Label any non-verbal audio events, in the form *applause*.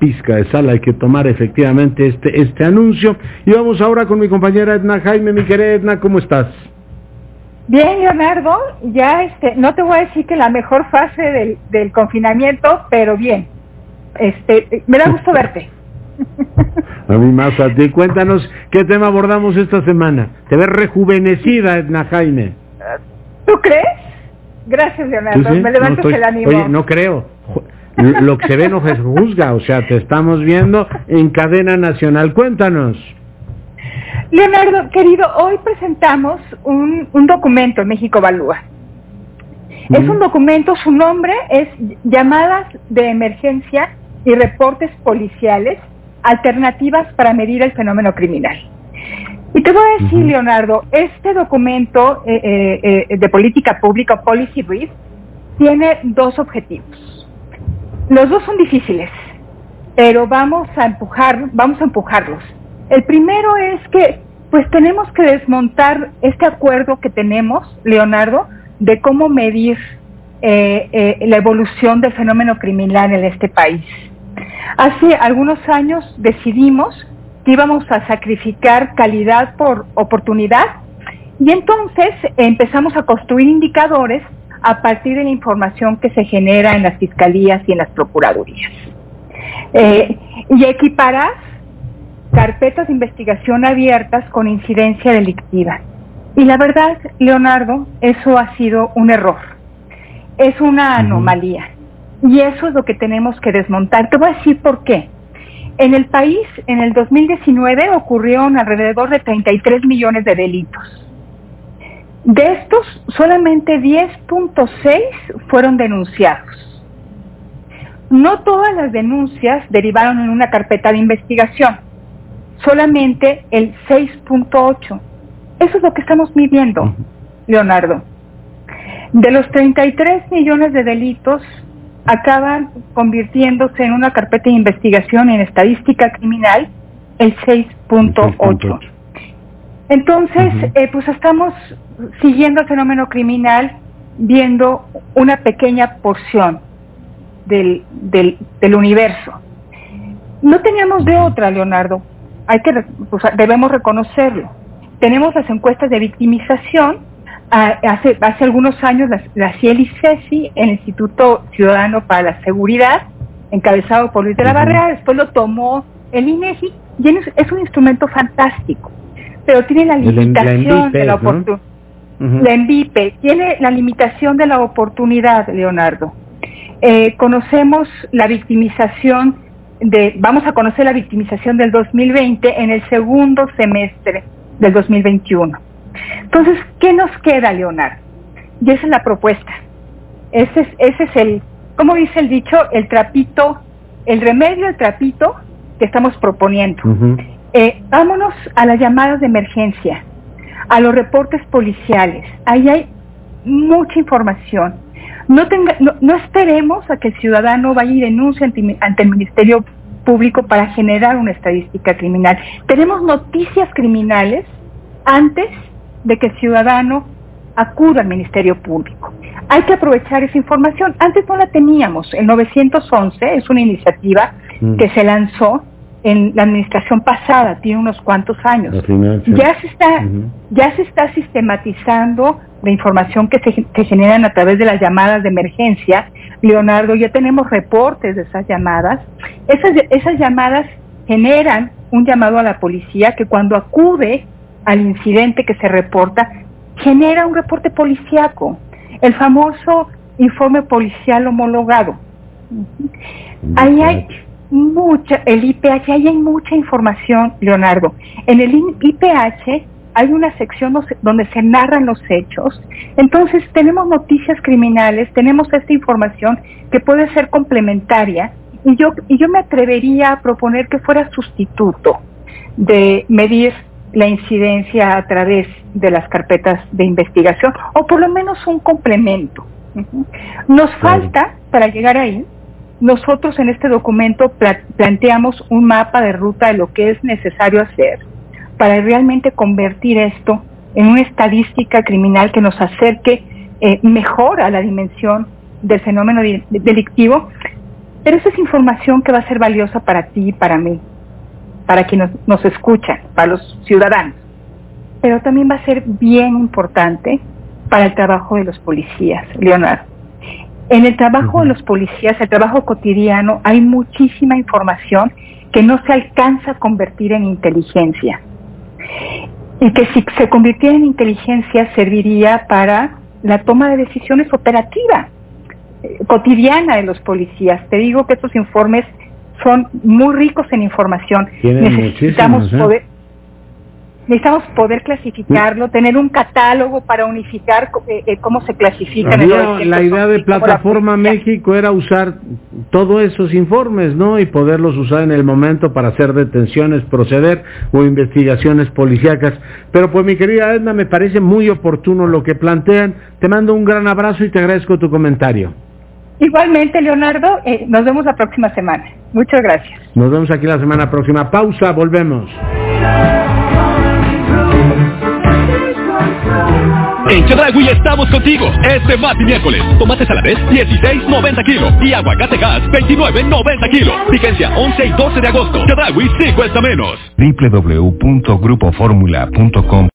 pizca de sal, hay que tomar efectivamente este, este anuncio. Y vamos ahora con mi compañera Edna Jaime, mi querida Edna, ¿cómo estás? Bien, Leonardo, ya este, no te voy a decir que la mejor fase del, del confinamiento, pero bien, este, me da gusto verte. *laughs* A mí más a ti. Cuéntanos qué tema abordamos esta semana. Te ves rejuvenecida, Edna Jaime. ¿Tú crees? Gracias, Leonardo. Me levantas el ánimo. Oye, no creo. Lo que se ve no se juzga. O sea, te estamos viendo en cadena nacional. Cuéntanos. Leonardo, querido, hoy presentamos un, un documento en México Valúa. Es un documento, su nombre es Llamadas de Emergencia y Reportes Policiales alternativas para medir el fenómeno criminal. Y te voy a decir, Leonardo, este documento eh, eh, eh, de política pública, Policy Brief, tiene dos objetivos. Los dos son difíciles, pero vamos a empujar, vamos a empujarlos. El primero es que, pues, tenemos que desmontar este acuerdo que tenemos, Leonardo, de cómo medir la evolución del fenómeno criminal en este país. Hace algunos años decidimos que íbamos a sacrificar calidad por oportunidad y entonces empezamos a construir indicadores a partir de la información que se genera en las fiscalías y en las procuradurías. Eh, y equiparar carpetas de investigación abiertas con incidencia delictiva. Y la verdad, Leonardo, eso ha sido un error. Es una anomalía. Y eso es lo que tenemos que desmontar. Te voy a decir por qué. En el país, en el 2019, ocurrieron alrededor de 33 millones de delitos. De estos, solamente 10.6 fueron denunciados. No todas las denuncias derivaron en una carpeta de investigación, solamente el 6.8. Eso es lo que estamos midiendo, Leonardo. De los 33 millones de delitos, acaban convirtiéndose en una carpeta de investigación en estadística criminal el 6.8. Entonces, eh, pues estamos siguiendo el fenómeno criminal viendo una pequeña porción del, del, del universo. No teníamos de otra, Leonardo. Hay que, pues, debemos reconocerlo. Tenemos las encuestas de victimización hace, hace algunos años la, la CIEL y CECI, el Instituto Ciudadano para la Seguridad, encabezado por Luis de la Barrera, después lo tomó el INEGI, y es, un instrumento fantástico, pero tiene la limitación de la oportunidad. La ENVIPE tiene la limitación de la oportunidad, Leonardo. Eh, conocemos la victimización de, vamos a conocer la victimización del 2020 en el segundo semestre del 2021 entonces, ¿qué nos queda, Leonardo? Y esa es la propuesta. Ese es, ese es el, como dice el dicho, el trapito, el remedio el trapito que estamos proponiendo. Eh, vámonos a las llamadas de emergencia, a los reportes policiales. Ahí hay mucha información. No, tenga, no, esperemos a que el ciudadano vaya y denuncie ante, ante, el Ministerio Público para generar una estadística criminal. Tenemos noticias criminales antes de que el ciudadano acuda al Ministerio Público. Hay que aprovechar esa información. Antes no la teníamos. El 911 es una iniciativa mm. que se lanzó en la administración pasada, tiene unos cuantos años. Ya se está, ya se está sistematizando la información que se generan a través de las llamadas de emergencia. Leonardo, ya tenemos reportes de esas llamadas. Esas, esas llamadas generan un llamado a la policía que cuando acude al incidente que se reporta, genera un reporte policiaco, el famoso informe policial homologado. Ahí hay mucha, el IPH, ahí hay mucha información, Leonardo. En el IPH hay una sección donde se narran los hechos. Entonces tenemos noticias criminales, tenemos esta información que puede ser complementaria y yo, y yo me atrevería a proponer que fuera sustituto de medir la incidencia a través de las carpetas de investigación o por lo menos un complemento. Nos falta, para llegar ahí, nosotros en este documento planteamos un mapa de ruta de lo que es necesario hacer para realmente convertir esto en una estadística criminal que nos acerque eh, mejor a la dimensión del fenómeno delictivo Pero esa es información que va a ser valiosa para ti y para mí, para quienes nos, nos escuchan, para los ciudadanos. Pero también va a ser bien importante para el trabajo de los policías, Leonardo. En el trabajo de los policías, el trabajo cotidiano, hay muchísima información que no se alcanza a convertir en inteligencia. Y que si se convirtiera en inteligencia serviría para la toma de decisiones operativa, eh, cotidiana de los policías. Te digo que estos informes son muy ricos en información. Necesitamos ¿eh? poder necesitamos poder clasificarlo, tener un catálogo para unificar eh, eh, cómo se clasifican. La idea de Plataforma México era usar todos esos informes, ¿no? Y poderlos usar en el momento para hacer detenciones, proceder o investigaciones policíacas. Pero pues mi querida Edna, me parece muy oportuno lo que plantean. Te mando un gran abrazo y te agradezco tu comentario. Igualmente, Leonardo, eh, nos vemos la próxima semana. Muchas gracias. Nos vemos aquí la semana próxima. Pausa, volvemos. En Chedragui estamos contigo. Este martes y miércoles. Tomates a la vez, 16.90 kilos. Y aguacate gas, 29.90 kilos. Vigencia 11 y 12 de agosto. Chedragui sí cuesta menos. www.grupoformula.com